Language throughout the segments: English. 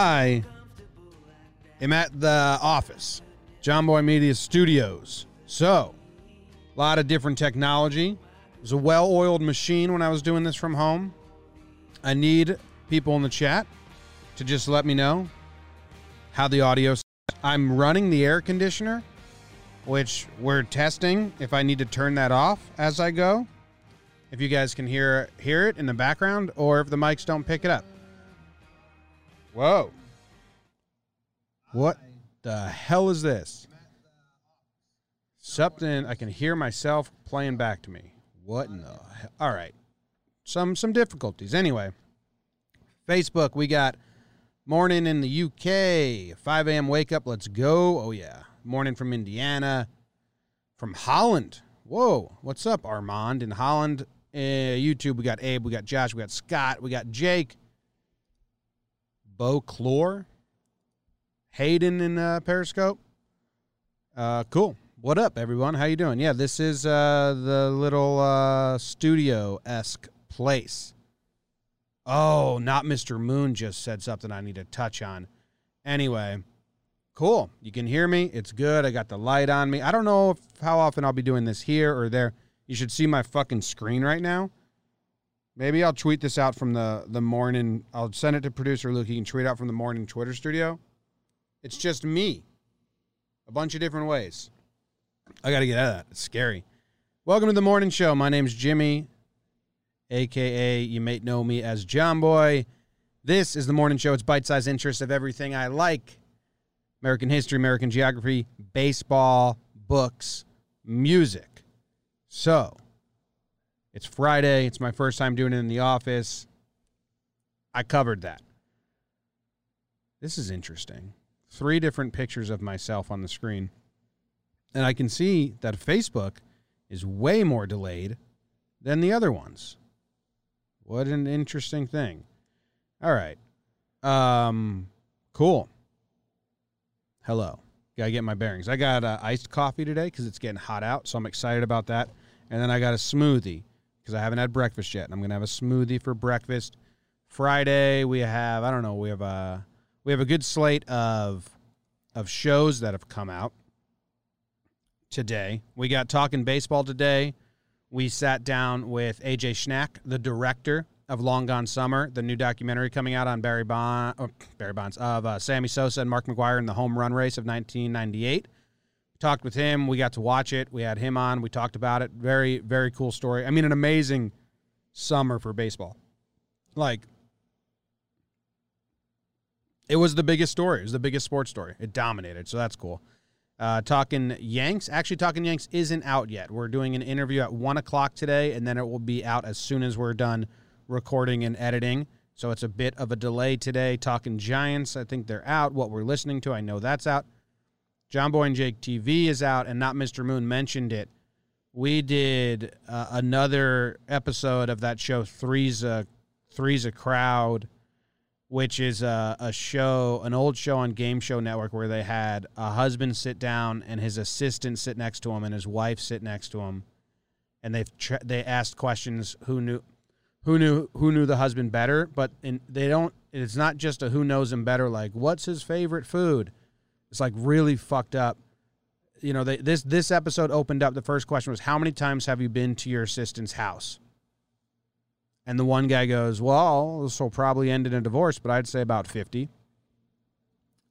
I am at the office, Jomboy Media Studios. So, a lot of different technology. It was a well oiled machine when I was doing this from home. I need people in the chat to just let me know how the audio. I'm running the air conditioner, which we're testing if I need to turn that off as I go if you guys can hear hear it in the background or if the mics don't pick it up. Whoa. What the hell is this? Something I can hear myself playing back to me. What in the hell? All right. Some some difficulties. Anyway, Facebook, we got morning in the UK, 5 a.m. wake up, let's go. Oh yeah. Morning from Indiana from Holland. Whoa, what's up, Armand in Holland? Uh, YouTube, we got Abe, we got Josh, we got Scott, we got Jake, Bo Clore, Hayden in uh, Periscope. Uh, cool. What up, everyone? How you doing? Yeah, this is uh, the little uh, studio esque place. Oh, not Mr. Moon just said something I need to touch on. Anyway, cool. You can hear me. It's good. I got the light on me. I don't know if, how often I'll be doing this here or there. You should see my fucking screen right now. Maybe I'll tweet this out from the the morning. I'll send it to producer Luke. He can tweet out from the morning Twitter studio. It's just me. A bunch of different ways. I got to get out of that. It's scary. Welcome to the morning show. My name's Jimmy, aka you may know me as Jomboy. This is the morning show. It's bite-sized interest of everything I like. American history, American geography, baseball, books, music. So, it's Friday. It's my first time doing it in the office. I covered that. This is interesting. Three different pictures of myself on the screen. And I can see that Facebook is way more delayed than the other ones. What an interesting thing. All right. Um cool. Hello. Gotta get my bearings. I got uh, iced coffee today because it's getting hot out, so I'm excited about that. And then I got a smoothie because I haven't had breakfast yet. And I'm gonna have a smoothie for breakfast. Friday we have I don't know we have a we have a good slate of of shows that have come out today. We got talking baseball today. We sat down with AJ Schnack, the director of Long Gone Summer, the new documentary coming out on Barry Bond, oh, Barry Bonds of uh, Sammy Sosa and Mark McGwire in the home run race of 1998. Talked with him. We got to watch it. We had him on. We talked about it. Very, very cool story. I mean, an amazing summer for baseball. Like, it was the biggest story. It was the biggest sports story. It dominated. So that's cool. Uh, talking Yanks. Actually, Talking Yanks isn't out yet. We're doing an interview at one o'clock today, and then it will be out as soon as we're done recording and editing. So it's a bit of a delay today. Talking Giants. I think they're out. What we're listening to, I know that's out. Jomboy and Jake TV is out, and not Mr. Moon mentioned it. We did uh, another episode of that show. Three's a Three's a crowd which is a, a show, an old show on Game Show Network where they had a husband sit down and his assistant sit next to him and his wife sit next to him, and they tr- they asked questions who knew who knew who knew the husband better, but in, they don't. It's not just a who knows him better. Like what's his favorite food? It's like really fucked up. You know, they, this this episode opened up. The first question was, "How many times have you been to your assistant's house?" And the one guy goes, Well, this will probably end in a divorce, but I'd say about 50.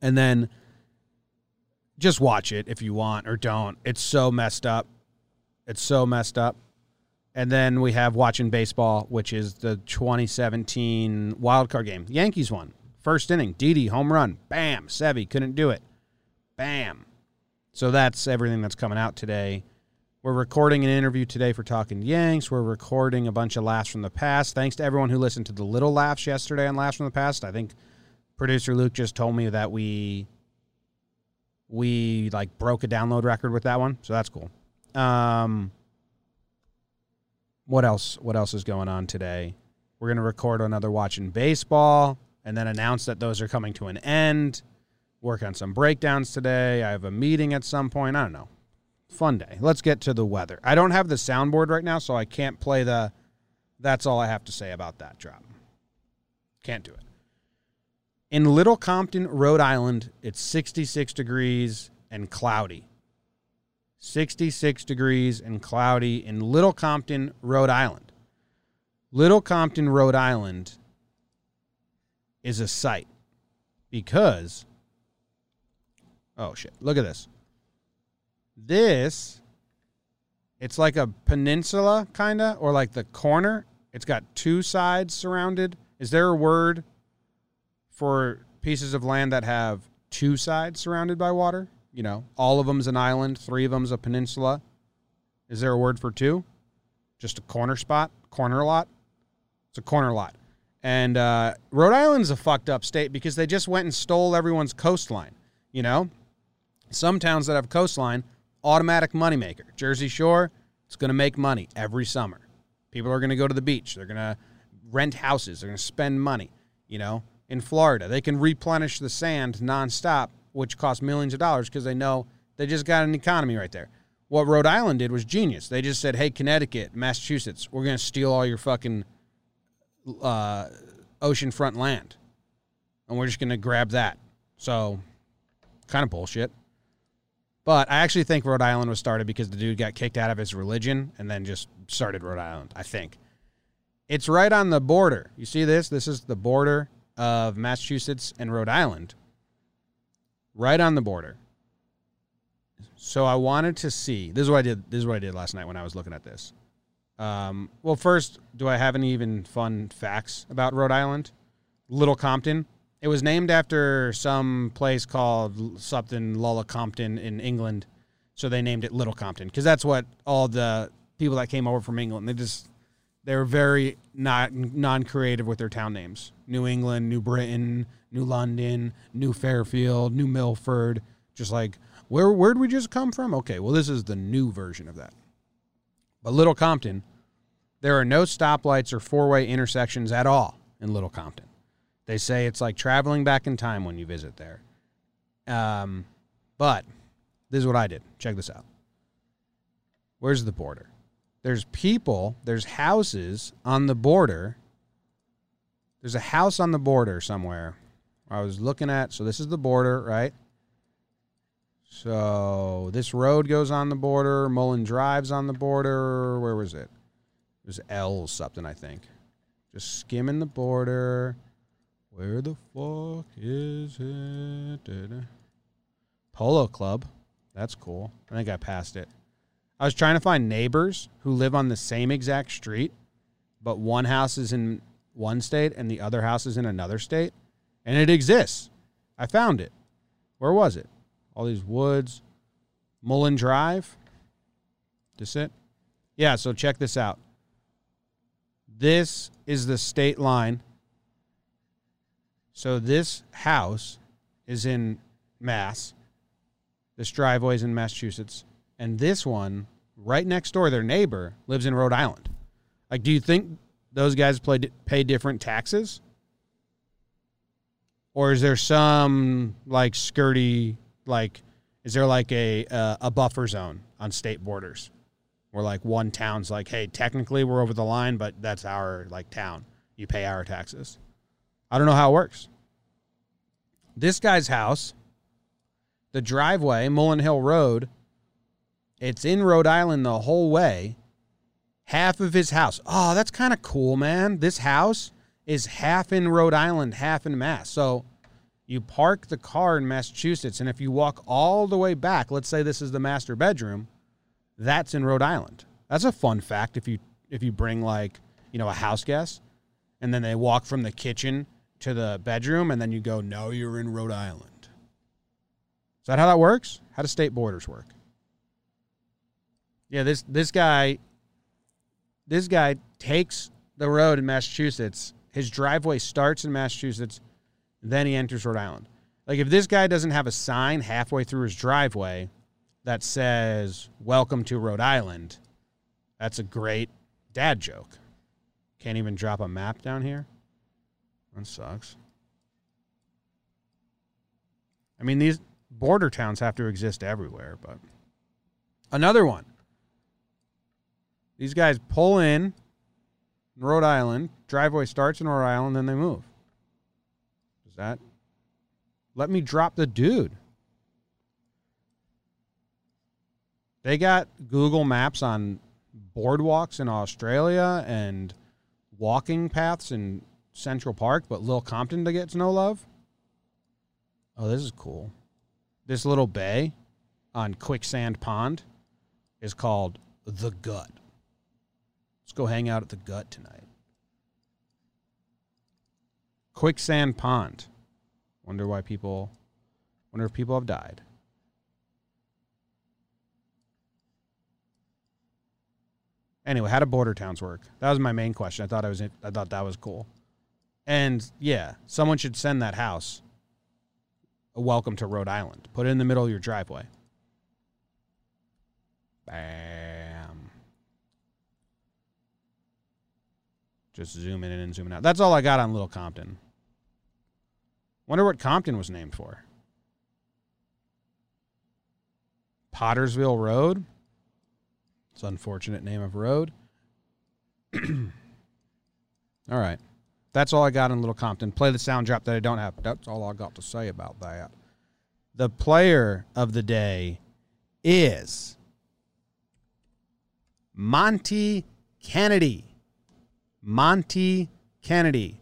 And then just watch it if you want or don't. It's so messed up. It's so messed up. And then we have watching baseball, which is the 2017 wild card game. Yankees won. First inning, Didi, home run. Bam. Sevy couldn't do it. Bam. So that's everything that's coming out today. We're recording an interview today for Talking Yanks. We're recording a bunch of laughs from the past. Thanks to everyone who listened to the little laughs yesterday on Laughs from the Past. I think producer Luke just told me that we we like broke a download record with that one, so that's cool. Um, what else? What else is going on today? We're gonna record another watching baseball, and then announce that those are coming to an end. Work on some breakdowns today. I have a meeting at some point. I don't know. Fun day. Let's get to the weather. I don't have the soundboard right now, so I can't play the. That's all I have to say about that drop. Can't do it. In Little Compton, Rhode Island, it's 66 degrees and cloudy. 66 degrees and cloudy in Little Compton, Rhode Island. Little Compton, Rhode Island is a sight because oh shit, look at this. This it's like a peninsula kind of or like the corner. It's got two sides surrounded. Is there a word for pieces of land that have two sides surrounded by water? You know, all of them's an island, three of them's a peninsula. Is there a word for two? Just a corner spot, corner lot. It's a corner lot. And uh, Rhode Island's a fucked up state because they just went and stole everyone's coastline. You know, some towns that have coastline, automatic moneymaker. Jersey Shore, it's going to make money every summer. People are going to go to the beach. They're going to rent houses. They're going to spend money. You know, in Florida, they can replenish the sand nonstop, which costs millions of dollars because they know they just got an economy right there. What Rhode Island did was genius. They just said, "Hey, Connecticut, Massachusetts, we're going to steal all your fucking uh, oceanfront land, and we're just going to grab that." So, kind of bullshit. But I actually think Rhode Island was started because the dude got kicked out of his religion and then just started Rhode Island. I think it's right on the border. You see this? This is the border of Massachusetts and Rhode Island. Right on the border. So I wanted to see. This is what I did. This is what I did last night when I was looking at this. Um, well, first, do I have any even fun facts about Rhode Island? Little Compton. It was named after some place called something Lulla Compton in England, so they named it Little Compton because that's what all the people that came over from England they just they were very not non-creative with their town names. New England, New Britain, New London, New Fairfield, New Milford, just like where where did we just come from? Okay, well this is the new version of that. But Little Compton, there are no stoplights or four-way intersections at all in Little Compton. They say it's like traveling back in time when you visit there. Um, but this is what I did. Check this out. Where's the border? There's people, there's houses on the border. There's a house on the border somewhere. I was looking at, so this is the border, right? So this road goes on the border. Mullen Drive's on the border. Where was it? It was L something, I think. Just skimming the border. Where the fuck is it? Polo Club. That's cool. I think I passed it. I was trying to find neighbors who live on the same exact street, but one house is in one state and the other house is in another state. And it exists. I found it. Where was it? All these woods. Mullen Drive. This it? Yeah, so check this out. This is the state line so this house is in Mass. This driveway is in Massachusetts. And this one, right next door, their neighbor, lives in Rhode Island. Like, do you think those guys play, pay different taxes? Or is there some like skirty, like, is there like a uh, a buffer zone on state borders, where like one town's like, hey, technically we're over the line, but that's our like town. You pay our taxes. I don't know how it works. This guy's house, the driveway, Mullen Hill Road, it's in Rhode Island the whole way. Half of his house. Oh, that's kind of cool, man. This house is half in Rhode Island, half in Mass. So you park the car in Massachusetts, and if you walk all the way back, let's say this is the master bedroom, that's in Rhode Island. That's a fun fact if you if you bring like, you know, a house guest and then they walk from the kitchen to the bedroom, and then you go, no, you're in Rhode Island. Is that how that works? How do state borders work? Yeah, this this guy this guy takes the road in Massachusetts. His driveway starts in Massachusetts, then he enters Rhode Island. Like if this guy doesn't have a sign halfway through his driveway that says "Welcome to Rhode Island," that's a great dad joke. Can't even drop a map down here. That sucks. I mean, these border towns have to exist everywhere, but another one. These guys pull in Rhode Island, driveway starts in Rhode Island, then they move. Is that let me drop the dude? They got Google Maps on boardwalks in Australia and walking paths in Central Park, but Lil Compton to get no love. Oh, this is cool. This little bay on Quicksand Pond is called The Gut. Let's go hang out at The Gut tonight. Quicksand Pond. Wonder why people wonder if people have died. Anyway, how do border towns work? That was my main question. I thought I was I thought that was cool. And yeah, someone should send that house a welcome to Rhode Island. Put it in the middle of your driveway. Bam. Just zooming in and zooming out. That's all I got on Little Compton. Wonder what Compton was named for. Pottersville Road. It's unfortunate name of road. all right. That's all I got in Little Compton. Play the sound drop that I don't have. That's all I got to say about that. The player of the day is Monty Kennedy. Monty Kennedy.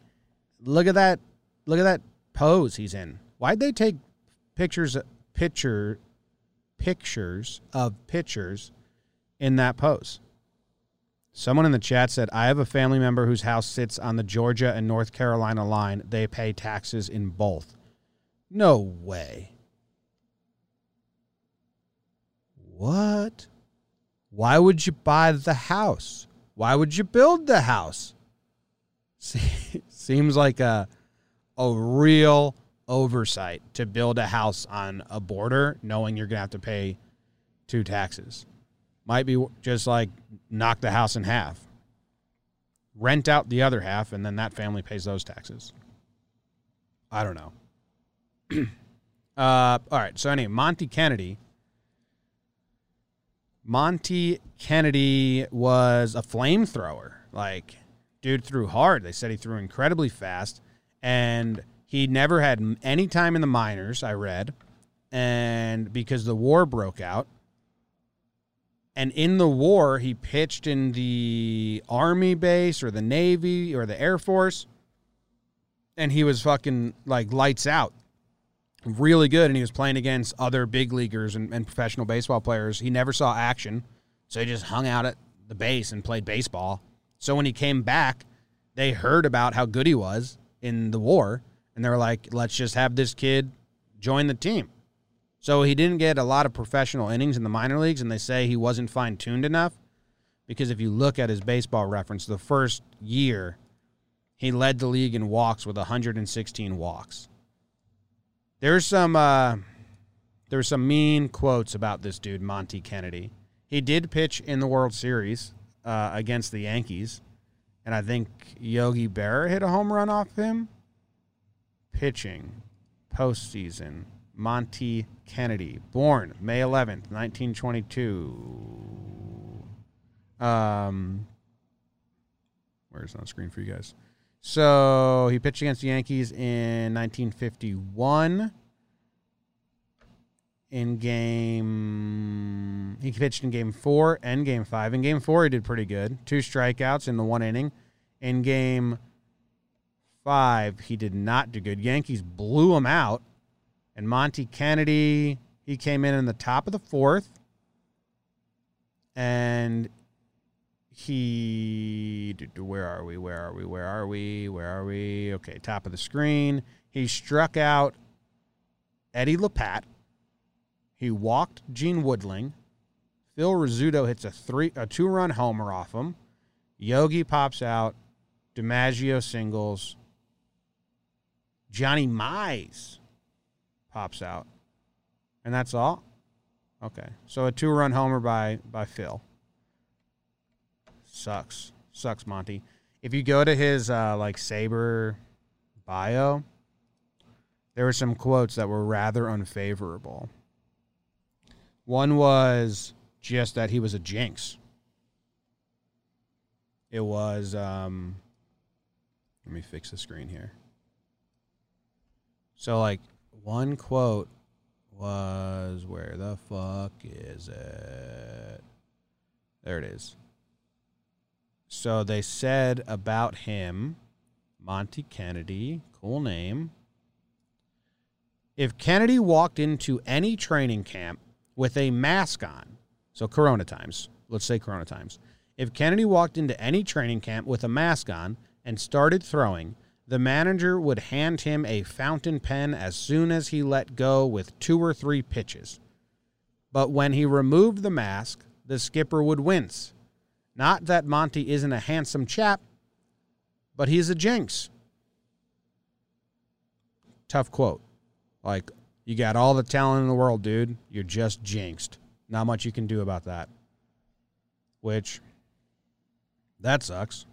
Look at that. Look at that pose he's in. Why'd they take pictures picture pictures of pictures in that pose? Someone in the chat said, I have a family member whose house sits on the Georgia and North Carolina line. They pay taxes in both. No way. What? Why would you buy the house? Why would you build the house? Seems like a a real oversight to build a house on a border knowing you're going to have to pay two taxes might be just like knock the house in half, rent out the other half, and then that family pays those taxes. I don't know. uh, all right. So, anyway, Monty Kennedy. Monty Kennedy was a flamethrower. Like, dude threw hard. They said he threw incredibly fast. And he never had any time in the minors, I read. And because the war broke out, and in the war, he pitched in the Army base or the Navy or the Air Force. And he was fucking like lights out. Really good. And he was playing against other big leaguers and, and professional baseball players. He never saw action. So he just hung out at the base and played baseball. So when he came back, they heard about how good he was in the war. And they were like, let's just have this kid join the team. So he didn't get a lot of professional innings in the minor leagues, and they say he wasn't fine tuned enough. Because if you look at his baseball reference, the first year, he led the league in walks with 116 walks. There's some uh, there's some mean quotes about this dude, Monty Kennedy. He did pitch in the World Series uh, against the Yankees, and I think Yogi Berra hit a home run off him. Pitching, postseason, Monty Kennedy, born May 11th, 1922. Um, where's on screen for you guys? So he pitched against the Yankees in 1951. In game, he pitched in game four and game five. In game four, he did pretty good. Two strikeouts in the one inning. In game five, he did not do good. Yankees blew him out and Monty Kennedy, he came in in the top of the fourth. And he, where are we? Where are we? Where are we? Where are we? Okay, top of the screen. He struck out Eddie Lopat. He walked Gene Woodling, Phil Rizzuto hits a three a two run homer off him. Yogi pops out. DiMaggio singles. Johnny Mize pops out. And that's all? Okay. So a two run homer by by Phil. Sucks. Sucks, Monty. If you go to his uh, like SABR bio, there were some quotes that were rather unfavorable. One was just that he was a jinx. It was um let me fix the screen here. So like one quote was where the fuck is it? There it is. So they said about him, Monty Kennedy, cool name. If Kennedy walked into any training camp with a mask on, so Corona times, let's say Corona times, if Kennedy walked into any training camp with a mask on and started throwing, the manager would hand him a fountain pen as soon as he let go with two or three pitches. But when he removed the mask, the skipper would wince. Not that Monty isn't a handsome chap, but he's a jinx. Tough quote. Like, you got all the talent in the world, dude. You're just jinxed. Not much you can do about that. Which, that sucks.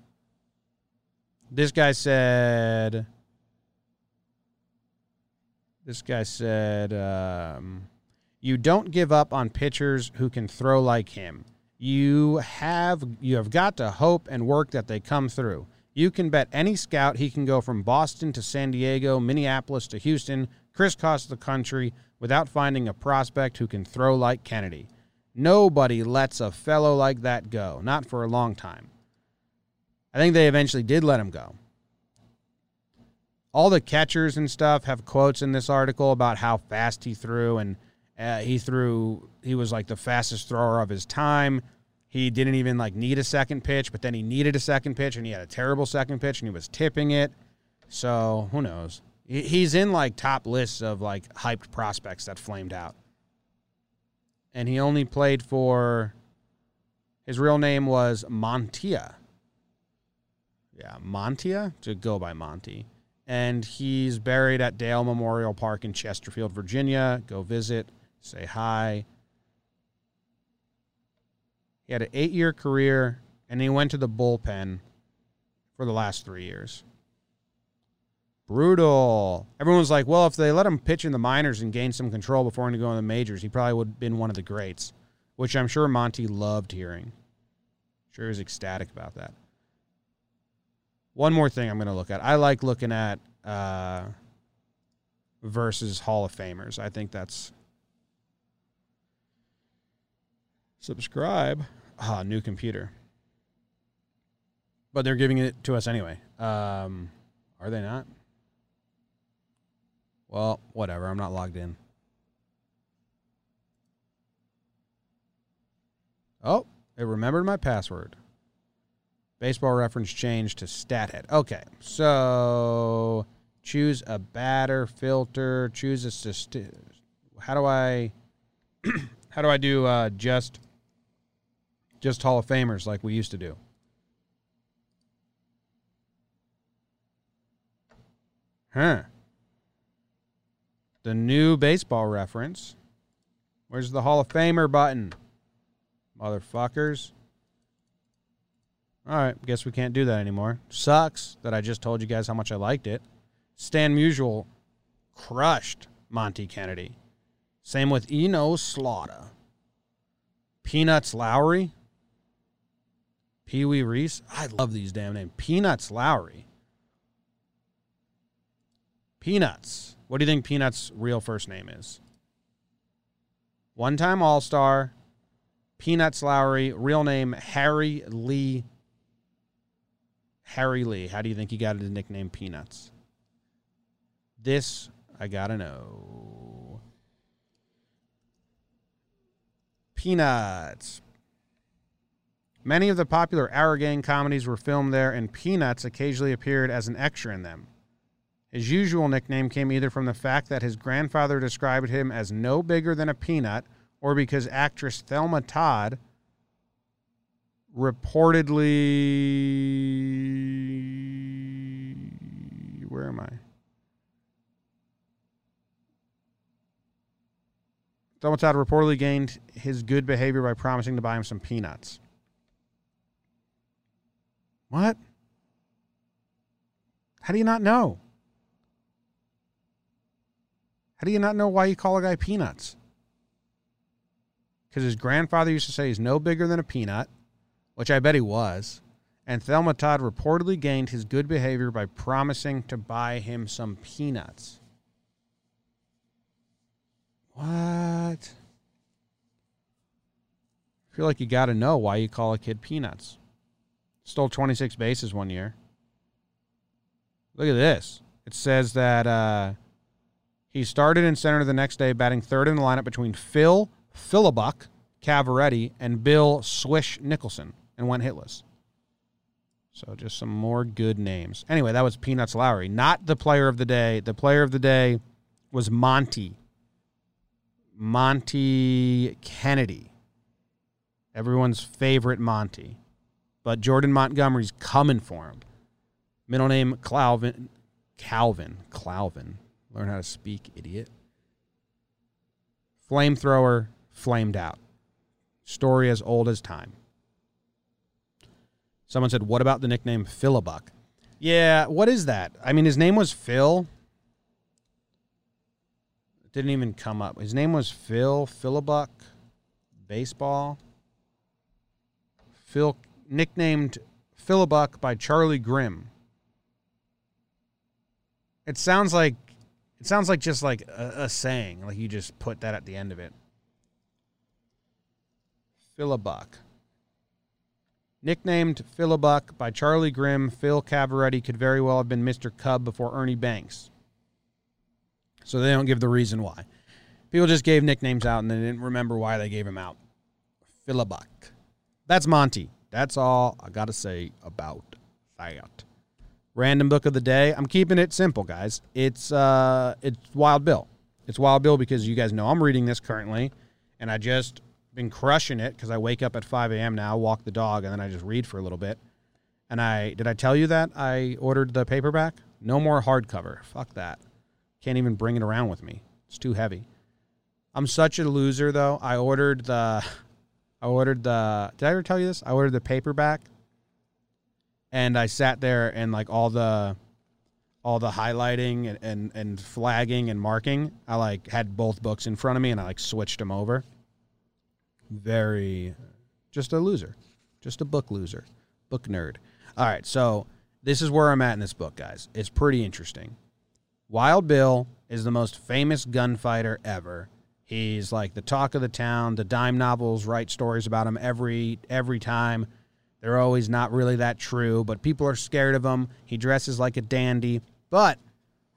This guy said. This guy said, um, "You don't give up on pitchers who can throw like him. You have you have got to hope and work that they come through. You can bet any scout he can go from Boston to San Diego, Minneapolis to Houston, crisscross the country without finding a prospect who can throw like Kennedy. Nobody lets a fellow like that go, not for a long time. I think they eventually did let him go. All the catchers and stuff have quotes in this article about how fast he threw, and uh, he threw. He was like the fastest thrower of his time. He didn't even like need a second pitch, but then he needed a second pitch, and he had a terrible second pitch, and he was tipping it. So who knows? He's in like top lists of like hyped prospects that flamed out. And he only played for his real name was Montia. Yeah, Montia uh, to go by Monty. And he's buried at Dale Memorial Park in Chesterfield, Virginia. Go visit, say hi. He had an eight year career and he went to the bullpen for the last three years. Brutal. Everyone's like, well, if they let him pitch in the minors and gain some control before he go in the majors, he probably would have been one of the greats, which I'm sure Monty loved hearing. Sure is ecstatic about that. One more thing I'm going to look at. I like looking at uh, versus Hall of Famers. I think that's subscribe. Ah, new computer. But they're giving it to us anyway. Um, are they not? Well, whatever. I'm not logged in. Oh, it remembered my password. Baseball reference changed to StatHead. Okay, so choose a batter filter. Choose a. St- how do I? how do I do uh, just just Hall of Famers like we used to do? Huh. The new baseball reference. Where's the Hall of Famer button? Motherfuckers. All right, guess we can't do that anymore. Sucks that I just told you guys how much I liked it. Stan Musial crushed Monty Kennedy. Same with Enos Slaughter. Peanuts Lowrey. Pee Wee Reese. I love these damn names. Peanuts Lowrey. Peanuts. What do you think Peanuts' real first name is? One time All Star. Peanuts Lowrey. Real name Harry Lee Harry Lee. How do you think he got his nickname Peanuts? This I gotta know. Peanuts. Many of the popular Our Gang comedies were filmed there, and Peanuts occasionally appeared as an extra in them. His usual nickname came either from the fact that his grandfather described him as no bigger than a peanut or because actress Thelma Todd reportedly. Am I? Reportedly gained his good behavior by promising to buy him some peanuts. What? How do you not know? How do you not know why you call a guy peanuts? Because his grandfather used to say he's no bigger than a peanut, which I bet he was. And Thelma Todd reportedly gained his good behavior by promising to buy him some peanuts. What? I feel like you got to know why you call a kid peanuts. Stole 26 bases one year. Look at this. It says that uh, he started in center the next day, batting third in the lineup between Phil Phillibuck Cavarretta and Bill Swish Nicholson, and went hitless. So just some more good names. Anyway, that was Peanuts Lowrey, not the player of the day. The player of the day was Monty. Monty Kennedy. Everyone's favorite Monty. But Jordan Montgomery's coming for him. Middle name Calvin. Calvin. Calvin. Learn how to speak, idiot. Flamethrower flamed out. Story as old as time. Someone said, What about the nickname Phillabuck? Yeah, what is that? I mean, his name was Phil. It didn't even come up. His name was Phil Phillabuck, baseball. Phil, nicknamed Phillabuck by Charlie Grimm. It sounds like it sounds like just like a, a saying, like you just put that at the end of it. Phillabuck. Nicknamed Phillabuck by Charlie Grimm, Phil Cavarretta could very well have been Mr. Cub before Ernie Banks. So they don't give the reason why. People just gave nicknames out and they didn't remember why they gave him out. Phillabuck. That's Monty. That's all I got to say about that. Random book of the day. I'm keeping it simple, guys. It's uh it's Wild Bill. It's Wild Bill because you guys know I'm reading this currently, and I just been crushing it because I wake up at 5 a.m. now, walk the dog, and then I just read for a little bit. And I did I tell you that I ordered the paperback? No more hardcover. Fuck that. Can't even bring it around with me. It's too heavy. I'm such a loser though. I ordered the I ordered the Did I ever tell you this? I ordered the paperback and I sat there and like all the all the highlighting and, and, and flagging and marking, I like had both books in front of me and I like switched them over. Very just a loser. Just a book loser. Book nerd. All right, so this is where I'm at in this book, guys. It's pretty interesting. Wild Bill is the most famous gunfighter ever. He's like the talk of the town. The dime novels write stories about him every every time. They're always not really that true, but people are scared of him. He dresses like a dandy. But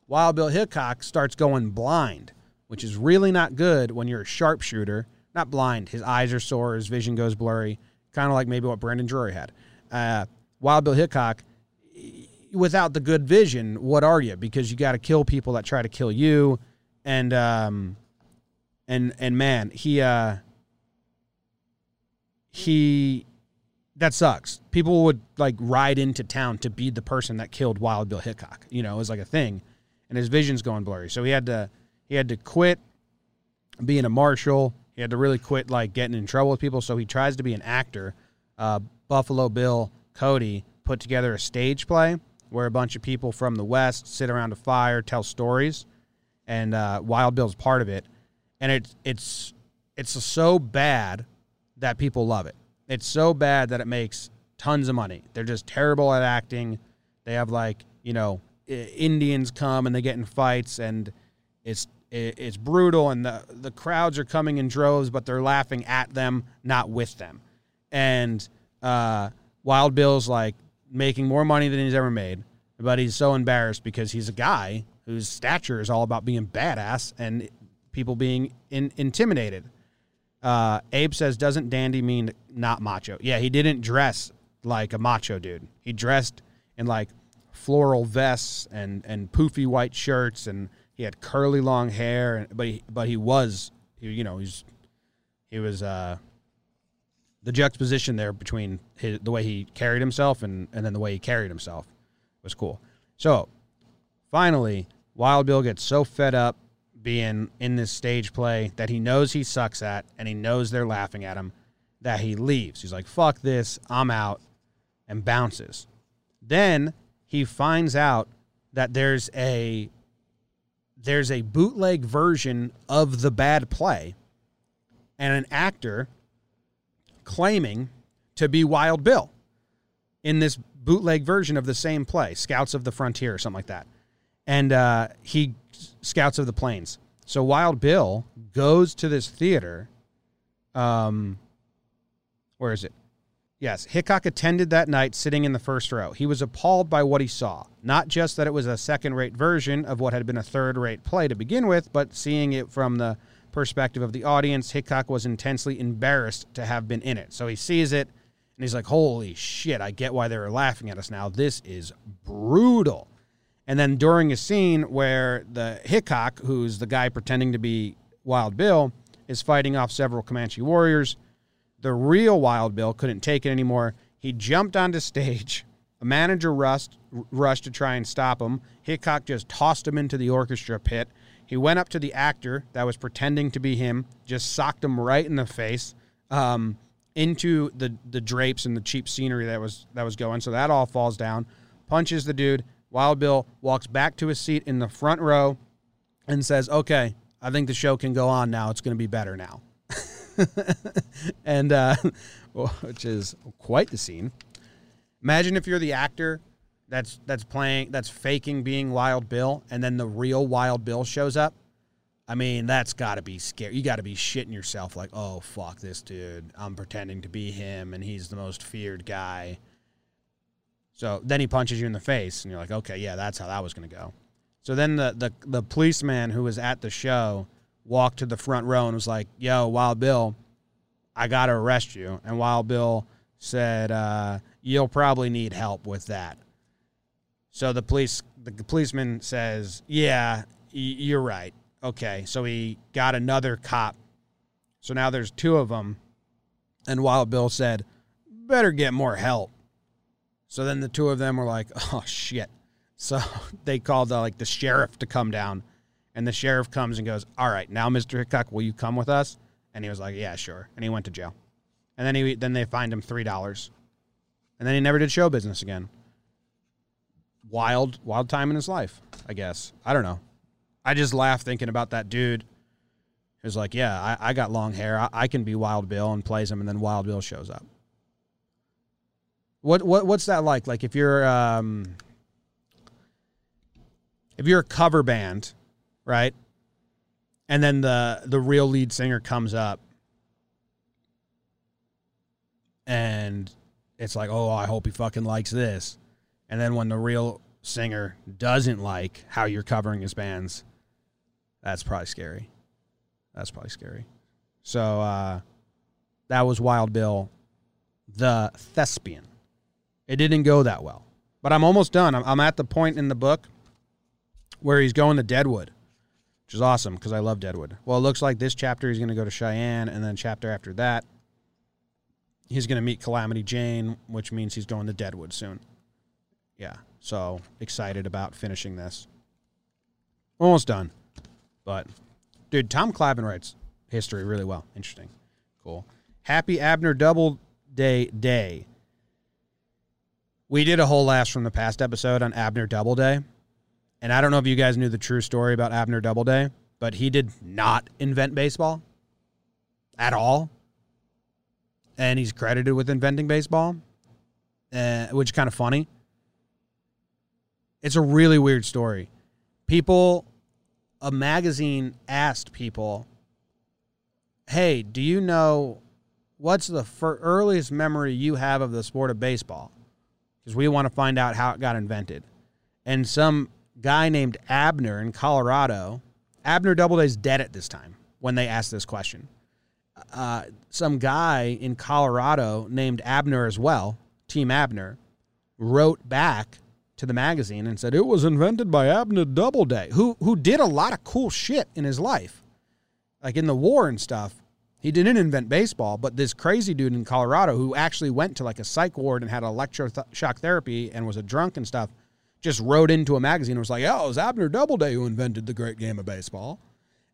Wild Bill Hickok starts going blind, which is really not good when you're a sharpshooter. Not blind. His eyes are sore. His vision goes blurry. Kind of like maybe what Brandon Drury had. Uh, Wild Bill Hickok, without the good vision, what are you? Because you got to kill people that try to kill you. And, um, and, and man, he, uh, he that sucks. People would like ride into town to be the person that killed Wild Bill Hickok. You know, it was like a thing, and his vision's going blurry. So he had to he had to quit being a marshal. He had to really quit like getting in trouble with people. So he tries to be an actor. Uh, Buffalo Bill Cody put together a stage play where a bunch of people from the West sit around a fire, tell stories, and uh, Wild Bill's part of it. And it's it's it's so bad that people love it. It's so bad that it makes tons of money. They're just terrible at acting. They have like you know Indians come and they get in fights and it's it's brutal and the the crowds are coming in droves, but they're laughing at them, not with them. And uh, Wild Bill's like making more money than he's ever made, but he's so embarrassed because he's a guy whose stature is all about being badass and people being in, intimidated. Uh, Abe says, doesn't dandy mean not macho? Yeah, he didn't dress like a macho dude. He dressed in like floral vests and, and poofy white shirts, and he had curly long hair. And but he, but he was, he, you know, he's he was uh, the juxtaposition there between his, the way he carried himself and and then the way he carried himself was cool. So finally, Wild Bill gets so fed up being in this stage play that he knows he sucks at and he knows they're laughing at him that he leaves. He's like, fuck this, I'm out, and bounces. Then he finds out that there's a there's a bootleg version of the bad play and an actor claiming to be Wild Bill in this bootleg version of the same play, Scouts of the Frontier or something like that. And uh, he Scouts of the Plains. So Wild Bill goes to this theater. Um, where is it? Yes, Hickok attended that night sitting in the first row. He was appalled by what he saw. Not just that it was a second rate version of what had been a third rate play to begin with, but seeing it from the perspective of the audience, Hickok was intensely embarrassed to have been in it. So he sees it and he's like, holy shit, I get why they were laughing at us now. This is brutal. And then during a scene where the Hickok, who's the guy pretending to be Wild Bill, is fighting off several Comanche warriors, the real Wild Bill couldn't take it anymore. He jumped onto stage. A manager rushed, rushed to try and stop him. Hickok just tossed him into the orchestra pit. He went up to the actor that was pretending to be him, just socked him right in the face, um, into the the drapes and the cheap scenery that was that was going. So that all falls down. Punches the dude. Wild Bill walks back to his seat in the front row, and says, "Okay, I think the show can go on now. It's going to be better now." and uh, which is quite the scene. Imagine if you're the actor that's that's playing that's faking being Wild Bill, and then the real Wild Bill shows up. I mean, that's got to be scary. You got to be shitting yourself, like, oh fuck this dude. I'm pretending to be him, and he's the most feared guy. So then he punches you in the face, and you're like, okay, yeah, that's how that was gonna go. So then the the the policeman who was at the show walked to the front row and was like, "Yo, Wild Bill, I gotta arrest you." And Wild Bill said, uh, "You'll probably need help with that." So the police, the policeman says, "Yeah, you're right. Okay." So he got another cop. So now there's two of them, and Wild Bill said, "Better get more help." So then the two of them were like, "Oh shit!" So they called uh, like the sheriff to come down, and the sheriff comes and goes, "All right, now, Mister Hickok, will you come with us?" And he was like, "Yeah, sure." And he went to jail, and then he then they fined him three dollars, and then he never did show business again. Wild, wild time in his life, I guess. I don't know. I just laugh thinking about that dude who's like, "Yeah, I, I got long hair. I, I can be Wild Bill," and plays him, and then Wild Bill shows up. What what what's that like? Like if you're um, if you're a cover band, right? And then the the real lead singer comes up and it's like, "Oh, I hope he fucking likes this." And then when the real singer doesn't like how you're covering his bands, that's probably scary. That's probably scary. So uh that was Wild Bill the thespian. It didn't go that well. But I'm almost done. I'm, I'm at the point in the book where he's going to Deadwood, which is awesome because I love Deadwood. Well, it looks like this chapter he's going to go to Cheyenne, and then chapter after that, he's going to meet Calamity Jane, which means he's going to Deadwood soon. Yeah, so excited about finishing this. Almost done, but dude, Tom Clavin writes history really well. Interesting, cool. Happy Abner Double Day Day. We did a whole laughs from the past episode on Abner Doubleday. And I don't know if you guys knew the true story about Abner Doubleday, but he did not invent baseball at all. And he's credited with inventing baseball, uh, which is kind of funny. It's a really weird story. People, a magazine asked people, hey, do you know what's the fir- earliest memory you have of the sport of baseball? Because we want to find out how it got invented. And some guy named Abner in Colorado. Abner Doubleday's dead at this time when they asked this question. Uh, some guy in Colorado named Abner as well, Team Abner, wrote back to the magazine and said it was invented by Abner Doubleday, who who did a lot of cool shit in his life, like in the war and stuff. He didn't invent baseball, but this crazy dude in Colorado who actually went to like a psych ward and had electroshock therapy and was a drunk and stuff just wrote into a magazine and was like, "Oh, it was Abner Doubleday who invented the great game of baseball."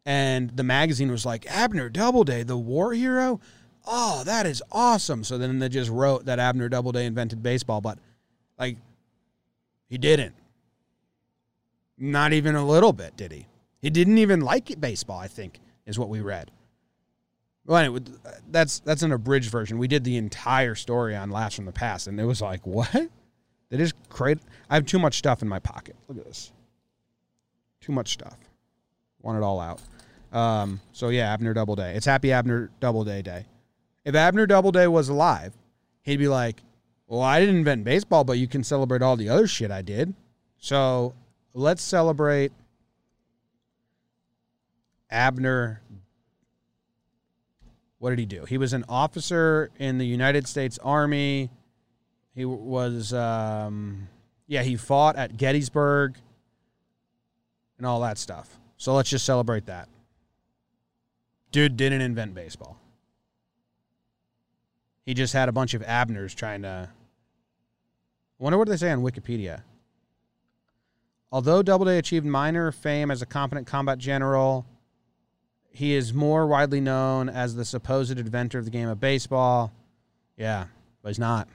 And the magazine was like, "Abner Doubleday, the war hero? Oh, that is awesome." So then they just wrote that Abner Doubleday invented baseball, but like he didn't. Not even a little bit, did he? He didn't even like baseball, I think, is what we read. Well, anyway, that's that's an abridged version. We did the entire story on Laughs from the Past, and it was like, what? They just create. I have too much stuff in my pocket. Look at this. Too much stuff. Want it all out. Um, so yeah, Abner Doubleday. It's Happy Abner Doubleday Day. If Abner Doubleday was alive, he'd be like, "Well, I didn't invent baseball, but you can celebrate all the other shit I did." So let's celebrate Abner. What did he do? He was an officer in the United States Army. He was, um, yeah, he fought at Gettysburg and all that stuff. So let's just celebrate that. Dude didn't invent baseball. He just had a bunch of Abners trying to. I wonder what they say on Wikipedia. Although Doubleday achieved minor fame as a competent combat general, he is more widely known as the supposed inventor of the game of baseball. Yeah, but he's not.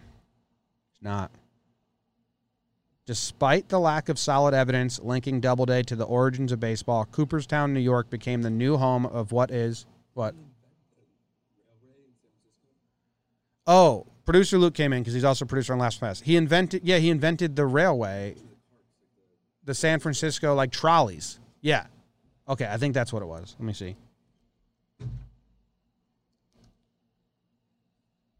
He's not. Despite the lack of solid evidence linking Doubleday to the origins of baseball, Cooperstown, New York became the new home of what is what? Oh, producer Luke came in because he's also producer on Last Pass. He invented, yeah, he invented the railway, the San Francisco like trolleys. Yeah. Okay, I think that's what it was. Let me see.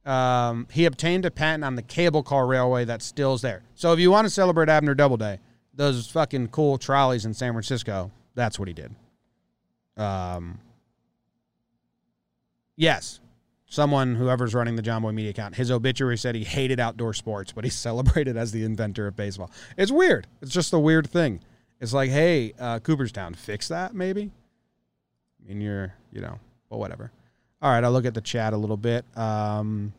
Um, he obtained a patent on the cable car railway that still's there. So if you want to celebrate Abner Doubleday, those fucking cool trolleys in San Francisco, that's what he did. Um, yes, someone, whoever's running the Jomboy Media account, his obituary said he hated outdoor sports, but he's celebrated as the inventor of baseball. It's weird. It's just a weird thing. It's like, hey, uh, Cooperstown, fix that maybe. I mean, you're, you know, well, whatever. All right, I'll look at the chat a little bit. Um,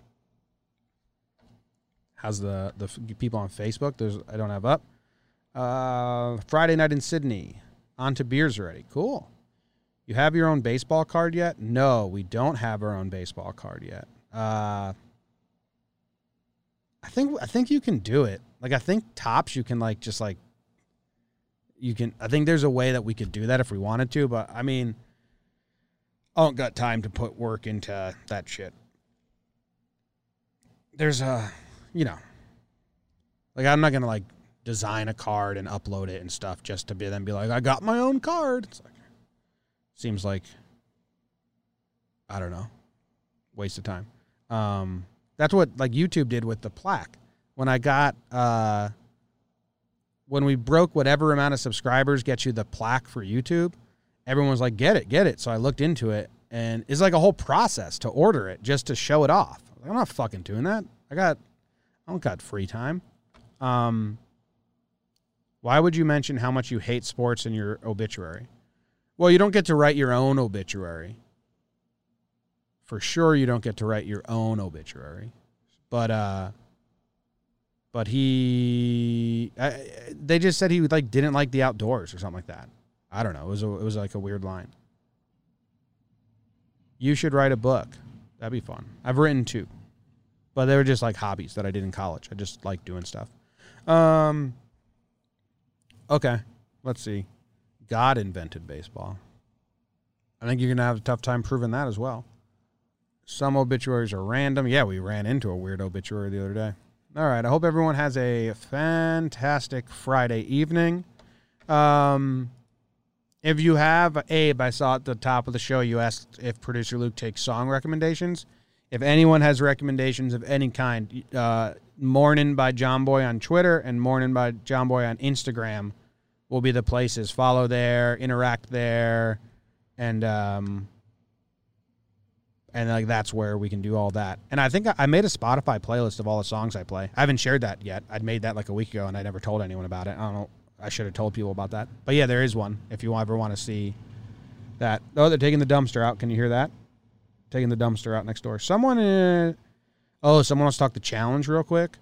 how's the the people on Facebook? There's I don't have up. Uh, Friday night in Sydney. On to beers already. Cool. You have your own baseball card yet? No, we don't have our own baseball card yet. Uh, I think I think you can do it. Like I think Topps you can like just like you can. I think there's a way that we could do that if we wanted to. But I mean, I don't got time to put work into that shit. There's a, you know, like I'm not gonna like design a card and upload it and stuff just to be then be like I got my own card. It's like seems like I don't know, waste of time. Um, that's what like YouTube did with the plaque. When I got uh, when we broke whatever amount of subscribers gets you the plaque for YouTube, everyone was like, "Get it, get it." So I looked into it, and it's like a whole process to order it just to show it off. I'm not fucking doing that. I got, I don't got free time. Um, why would you mention how much you hate sports in your obituary? Well, you don't get to write your own obituary. For sure, you don't get to write your own obituary, but uh, but he, I, they just said he like didn't like the outdoors or something like that. I don't know. It was a, it was like a weird line. You should write a book. That'd be fun. I've written two, but they were just like hobbies that I did in college. I just like doing stuff. Um. Okay, let's see. God invented baseball. I think you're gonna have a tough time proving that as well. Some obituaries are random. Yeah, we ran into a weird obituary the other day. All right. I hope everyone has a fantastic Friday evening. Um, if you have Abe, I saw at the top of the show you asked if producer Luke takes song recommendations. If anyone has recommendations of any kind, uh, Morning by Jomboy on Twitter and Morning by Jomboy on Instagram will be the places. Follow there, interact there, and um, and like that's where we can do all that. And I think I- made a Spotify playlist of all the songs I play. I haven't shared that yet. I'd made that like a week ago, and I never told anyone about it. I don't know. I should have told people about that. But yeah, there is one. If you ever want to see that. Oh, they're taking the dumpster out. Can you hear that? taking the dumpster out next door. Someone, uh, oh, someone wants to talk the challenge real quick.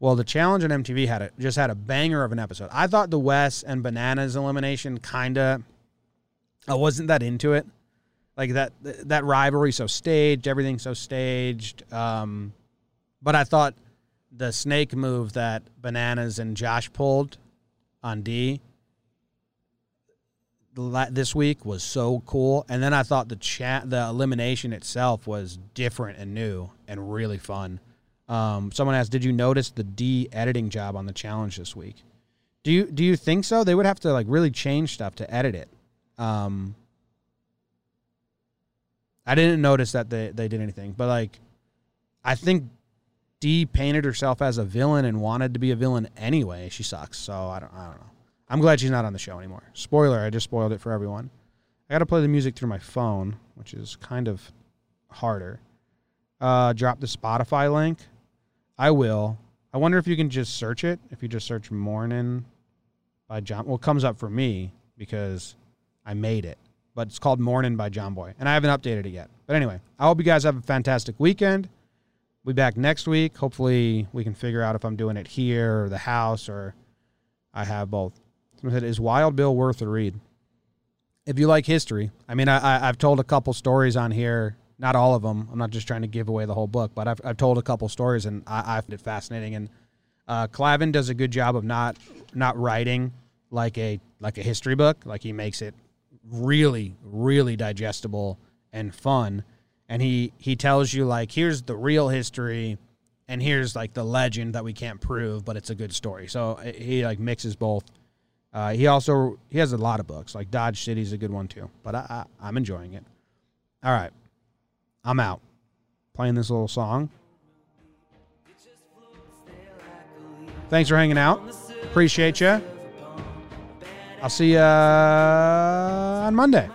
Well, the challenge on MTV had a, just had a banger of an episode. I thought the Wes and Bananas elimination kind of, I wasn't that into it. Like that that rivalry so staged, everything so staged. Um, but I thought the snake move that Bananas and Josh pulled on Dee this week was so cool. And then I thought the chat, the elimination itself was different and new and really fun. Um, someone asked, "Did you notice the Dee editing job on the challenge this week?" Do you do you think so? They would have to like really change stuff to edit it. Um, I didn't notice that they they did anything, but like, I think Dee painted herself as a villain and wanted to be a villain anyway. She sucks, so I don't I don't know. I'm glad she's not on the show anymore. Spoiler, I just spoiled it for everyone. I got to play the music through my phone, which is kind of harder. Uh, drop the Spotify link. I will. I wonder if you can just search it. If you just search "Morning" by John, well, it comes up for me because I made it. But it's called "Morning" by Jomboy, and I haven't updated it yet. But anyway, I hope you guys have a fantastic weekend. We'll be back next week. Hopefully, we can figure out if I'm doing it here or the house or I have both. Someone said, "Is Wild Bill worth a read?" If you like history, I mean, I, I, have told a couple stories on here not all of them. I'm not just trying to give away the whole book, but I've, I've told a couple stories and I, I find it fascinating. And uh, Clavin does a good job of not not writing like a like a history book. Like he makes it really really digestible and fun. And he he tells you like here's the real history, and here's like the legend that we can't prove, but it's a good story. So uh, he like mixes both. Uh, he also he has a lot of books like Dodge City's a good one too. But I, I I'm enjoying it. All right. I'm out. Playing this little song. Thanks for hanging out. Appreciate you. I'll see you on Monday.